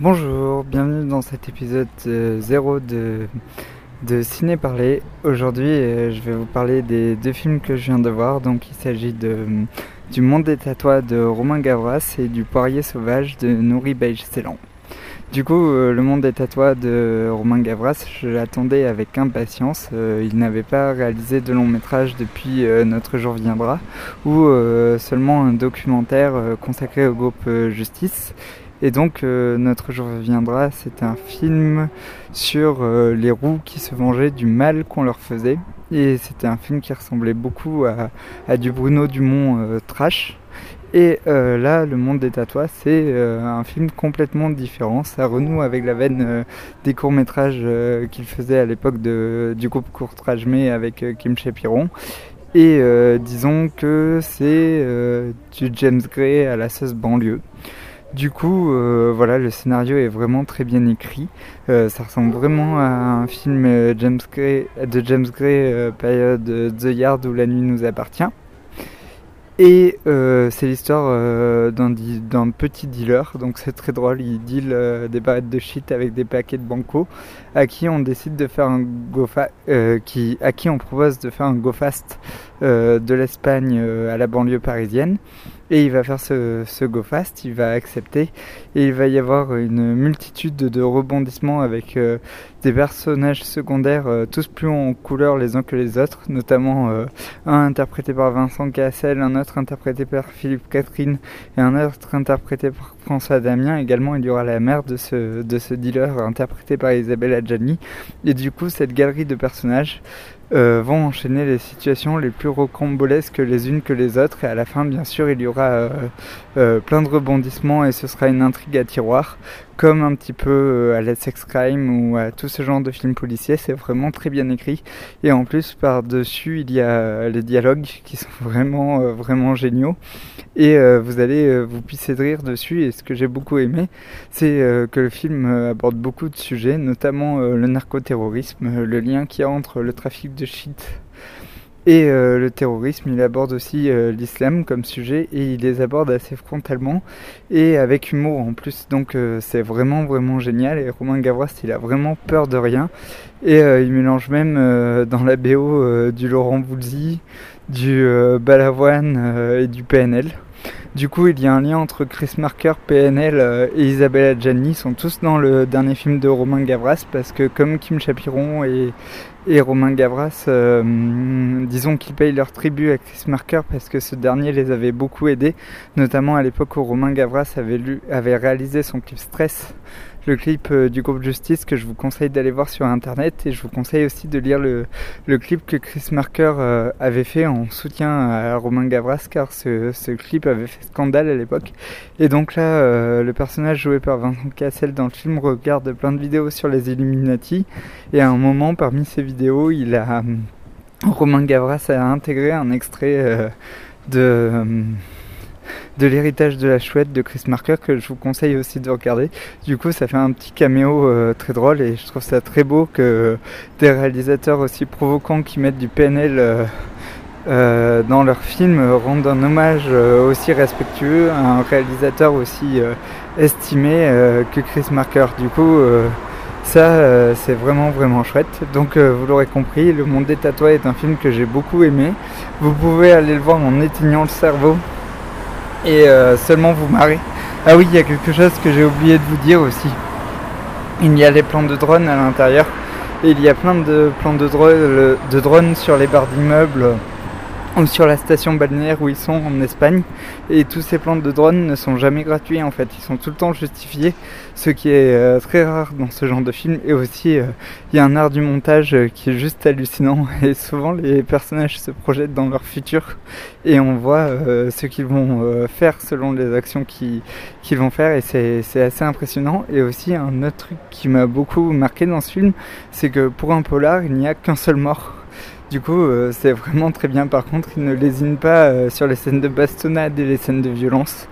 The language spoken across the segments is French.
Bonjour, bienvenue dans cet épisode 0 de, de Ciné Parler. Aujourd'hui, euh, je vais vous parler des deux films que je viens de voir. Donc, il s'agit de du Monde des Tatois de Romain Gavras et du Poirier Sauvage de Nouri Beige-Ceylan. Du coup, euh, Le Monde des Tatois de Romain Gavras, je l'attendais avec impatience. Euh, il n'avait pas réalisé de long métrage depuis Notre jour viendra, ou seulement un documentaire consacré au groupe Justice. Et donc euh, notre jour viendra, c'est un film sur euh, les roues qui se vengeaient du mal qu'on leur faisait. Et c'était un film qui ressemblait beaucoup à, du Bruno Dumont euh, trash. Et là, Le Monde des Tatouages, c'est un film complètement différent. Ça renoue avec la veine des courts-métrages qu'il faisait à l'époque du groupe Courtrage Mais avec Kim Chapiron. Et disons que c'est du James Gray à la sauce banlieue. Du coup, euh, voilà, le scénario est vraiment très bien écrit. Euh, ça ressemble vraiment à un film euh, James Gray, de James Gray, période The Yard où la nuit nous appartient. Et c'est l'histoire d'un petit dealer, donc c'est très drôle. Il deal des barrettes de shit avec des paquets de banco, à qui on décide de faire un go qui, à qui on propose de faire un go fast de l'Espagne à la banlieue parisienne. Et il va faire ce, ce go fast, il va accepter et il va y avoir une multitude de rebondissements avec euh, des personnages secondaires euh, tous plus en couleur les uns que les autres, notamment euh, un interprété par Vincent Cassel, un autre interprété par Philippe Catherine et un autre interprété par François Damien. Également, il y aura la mère de ce, de ce dealer interprété par Isabelle Adjani. Et du coup, cette galerie de personnages euh, vont enchaîner les situations les plus rocambolesques les unes que les autres et à la fin bien sûr il y aura euh, euh, plein de rebondissements et ce sera une intrigue à tiroir comme un petit peu à Let's Sex Crime ou à tout ce genre de films policiers, c'est vraiment très bien écrit. Et en plus, par-dessus, il y a les dialogues qui sont vraiment, vraiment géniaux. Et vous allez vous pisser de rire dessus. Et ce que j'ai beaucoup aimé, c'est que le film aborde beaucoup de sujets, notamment le narcoterrorisme, le lien qu'il y a entre le trafic de shit et euh, le terrorisme, il aborde aussi euh, l'islam comme sujet et il les aborde assez frontalement et avec humour en plus. Donc euh, c'est vraiment vraiment génial et Romain Gavras il a vraiment peur de rien et il mélange même dans la BO du Laurent Voulzy, du Balavoine et du PNL. Du coup, il y a un lien entre Chris Marker, PNL euh, et Isabella Adjani. Ils sont tous dans le dernier film de Romain Gavras parce que comme Kim Chapiron et, et Romain Gavras, euh, disons qu'ils payent leur tribut à Chris Marker parce que ce dernier les avait beaucoup aidés, notamment à l'époque où Romain Gavras avait, lu, avait réalisé son clip Stress le clip euh, du groupe Justice que je vous conseille d'aller voir sur internet et je vous conseille aussi de lire le, clip que Chris Marker euh, avait fait en soutien à Romain Gavras car ce, ce clip avait fait scandale à l'époque. Et donc là euh, le personnage joué par Vincent Cassel dans le film regarde plein de vidéos sur les Illuminati et à un moment parmi ces vidéos il a Romain Gavras a intégré un extrait de de l'héritage de la chouette de Chris Marker que je vous conseille aussi de regarder. Du coup, ça fait un petit caméo euh, très drôle et je trouve ça très beau que des réalisateurs aussi provocants qui mettent du PNL euh, euh, dans leurs films rendent un hommage aussi respectueux à un réalisateur aussi estimé que Chris Marker. Du coup, ça, c'est vraiment vraiment chouette. Donc, vous l'aurez compris, Le Monde des Tatouages est un film que j'ai beaucoup aimé. Vous pouvez aller le voir en éteignant le cerveau et euh, seulement vous marrer. Ah oui, il y a quelque chose que j'ai oublié de vous dire aussi. Il y a les plans de drones à l'intérieur et il y a plein de plans de, drones, de drones sur les barres d'immeubles sur la station balnéaire où ils sont en Espagne. Et tous ces plans de drones ne sont jamais gratuits en fait, ils sont tout le temps justifiés, ce qui est euh, très rare dans ce genre de film. Et aussi, euh, il y a un art du montage euh, qui est juste hallucinant. Et souvent, les personnages se projettent dans leur futur et on voit ce qu'ils vont faire selon les actions qu'ils vont faire. Et c'est assez impressionnant. Et aussi, un autre truc qui m'a beaucoup marqué dans ce film, c'est que pour un polar, il n'y a qu'un seul mort. Du coup, euh, c'est vraiment très bien. Par contre, il ne lésine pas euh, sur les scènes de bastonnade et les scènes de violence.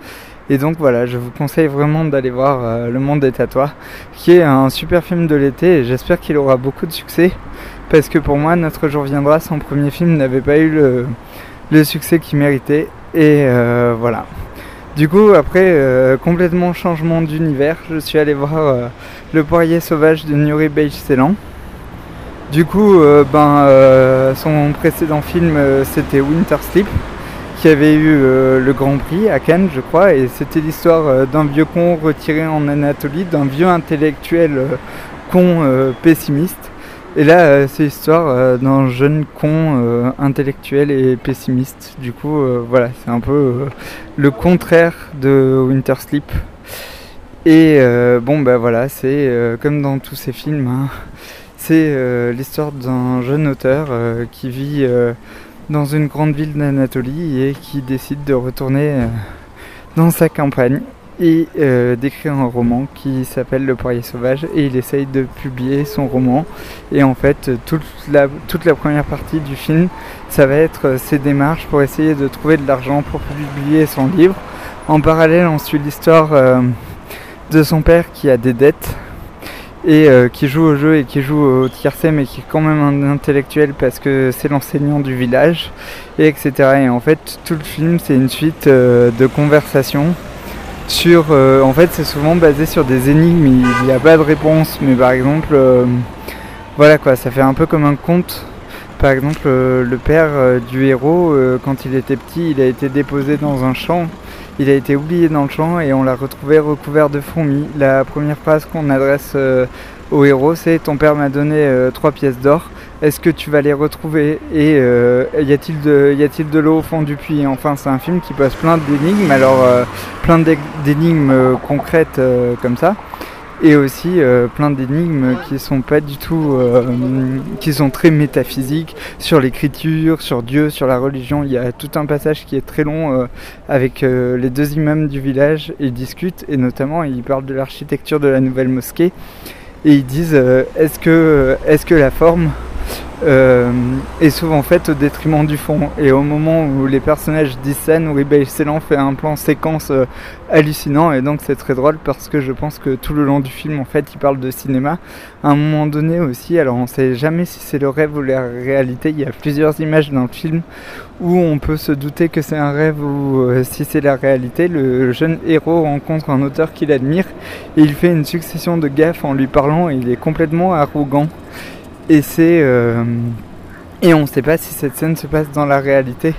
Et donc voilà, je vous conseille vraiment d'aller voir euh, Le Monde des Tatouages, qui est un super film de l'été et j'espère qu'il aura beaucoup de succès. Parce que pour moi, Notre jour viendra, son premier film n'avait pas eu le, succès qu'il méritait. Et voilà. Du coup, après, complètement changement d'univers, je suis allé voir Le Poirier Sauvage de Nuri Beige Ceylan. Du coup, ben, son précédent film, c'était Winter Sleep qui avait eu euh, le Grand Prix à Cannes, je crois, et c'était l'histoire euh, d'un vieux con retiré en Anatolie, d'un vieux intellectuel euh, con pessimiste. Et là, c'est l'histoire d'un jeune con intellectuel et pessimiste. Du coup, voilà, c'est un peu le contraire de Winter Sleep. Et bon, ben voilà, c'est comme dans tous ces films, hein, c'est l'histoire d'un jeune auteur qui vit dans une grande ville d'Anatolie et qui décide de retourner euh, dans sa campagne et euh, d'écrire un roman qui s'appelle Le Poirier Sauvage et il essaye de publier son roman et en fait toute la, première partie du film ça va être ses démarches pour essayer de trouver de l'argent pour publier son livre. En parallèle on suit l'histoire euh, de son père qui a des dettes et euh, qui joue au jeu et qui joue au tiercé mais qui est quand même un intellectuel parce que c'est l'enseignant du village et etc et en fait tout le film c'est une suite euh, de conversations sur euh, en fait c'est souvent basé sur des énigmes. Il n'y a pas de réponse mais par exemple voilà quoi ça fait un peu comme un conte par exemple le père du héros quand il était petit il a été déposé dans un champ. Il a été oublié dans le champ et on l'a retrouvé recouvert de fourmis. La première phrase qu'on adresse euh, au héros, c'est Ton père m'a donné euh, trois pièces d'or. Est-ce que tu vas les retrouver? Et euh, y a-t-il de, de l'eau au fond du puits? Enfin, c'est un film qui pose plein d'énigmes, alors plein d'énigmes concrètes comme ça et aussi euh, plein d'énigmes qui sont pas du tout, euh, qui sont très métaphysiques sur l'écriture, sur Dieu, sur la religion. Il y a tout un passage qui est très long euh, avec les deux imams du village. Ils discutent et notamment ils parlent de l'architecture de la nouvelle mosquée et ils disent est-ce que, est-ce que la forme euh, est souvent faite au détriment du fond. Et au moment où les personnages disent ça, Nouriba Excellent fait un plan séquence euh, hallucinant et donc c'est très drôle parce que je pense que tout le long du film en fait il parle de cinéma. À un moment donné aussi, alors on sait jamais si c'est le rêve ou la réalité, il y a plusieurs images dans le film où on peut se douter que c'est un rêve ou euh, si c'est la réalité. Le jeune héros rencontre un auteur qu'il admire et il fait une succession de gaffes en lui parlant et il est complètement arrogant. Et c'est euh, et on ne sait pas si cette scène se passe dans la réalité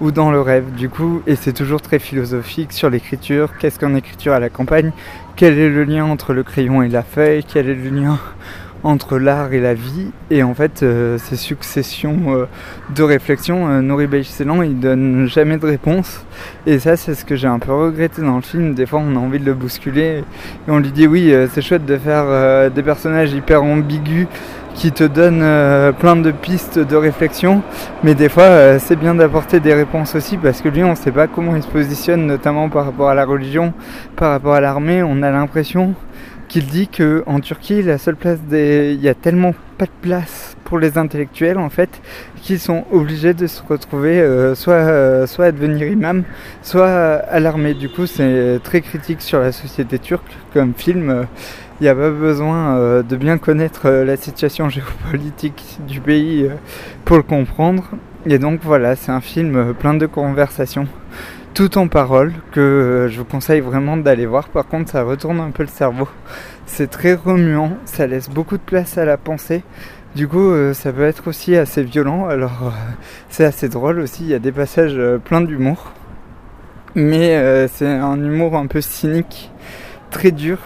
ou dans le rêve. Du coup, et c'est toujours très philosophique sur l'écriture. Qu'est-ce qu'en écriture à la campagne? Quel est le lien entre le crayon et la feuille? Quel est le lien entre l'art et la vie? Et en fait, euh, ces successions euh, de réflexions, euh, Nori Ceylan, il donne jamais de réponse. Et ça, c'est ce que j'ai un peu regretté dans le film. Des fois, on a envie de le bousculer. Et on lui dit, oui, c'est chouette de faire des personnages hyper ambigus qui te donnent plein de pistes de réflexion. Mais des fois, c'est bien d'apporter des réponses aussi parce que lui, on ne sait pas comment il se positionne, notamment par rapport à la religion, par rapport à l'armée. On a l'impression qu'il dit que en Turquie, la seule place des, il y a tellement pas de place pour les intellectuels en fait, qu'ils sont obligés de se retrouver euh, soit euh, soit à devenir imam, soit à l'armée. Du coup, c'est très critique sur la société turque comme film. Il n'y a pas besoin euh, de bien connaître la situation géopolitique du pays pour le comprendre. Et donc voilà, c'est un film plein de conversations tout en parole que euh, je vous conseille vraiment d'aller voir. Par contre, ça retourne un peu le cerveau. C'est très remuant, ça laisse beaucoup de place à la pensée. Du coup, euh, ça peut être aussi assez violent. Alors, euh, c'est assez drôle aussi. Il y a des passages pleins d'humour. Mais c'est un humour un peu cynique, très dur.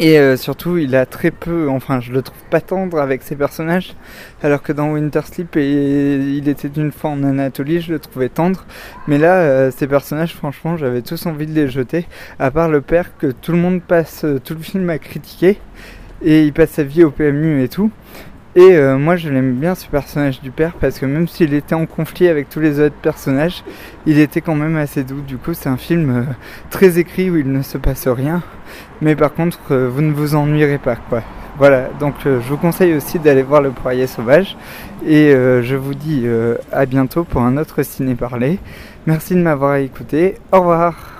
Et euh, surtout, il a très peu, enfin, je le trouve pas tendre avec ses personnages, alors que dans Winter Sleep, il était une fois en Anatolie, je le trouvais tendre. Mais là, euh, ces personnages, franchement, j'avais tous envie de les jeter, à part le père que tout le monde passe euh, tout le film à critiquer, et il passe sa vie au PMU et tout. Et euh, moi je l'aime bien ce personnage du père parce que même s'il était en conflit avec tous les autres personnages, il était quand même assez doux. Du coup c'est un film euh, très écrit où il ne se passe rien. Mais par contre euh, vous ne vous ennuierez pas quoi. Voilà, donc je vous conseille aussi d'aller voir le poirier sauvage. Et je vous dis à bientôt pour un autre ciné parlé. Merci de m'avoir écouté. Au revoir.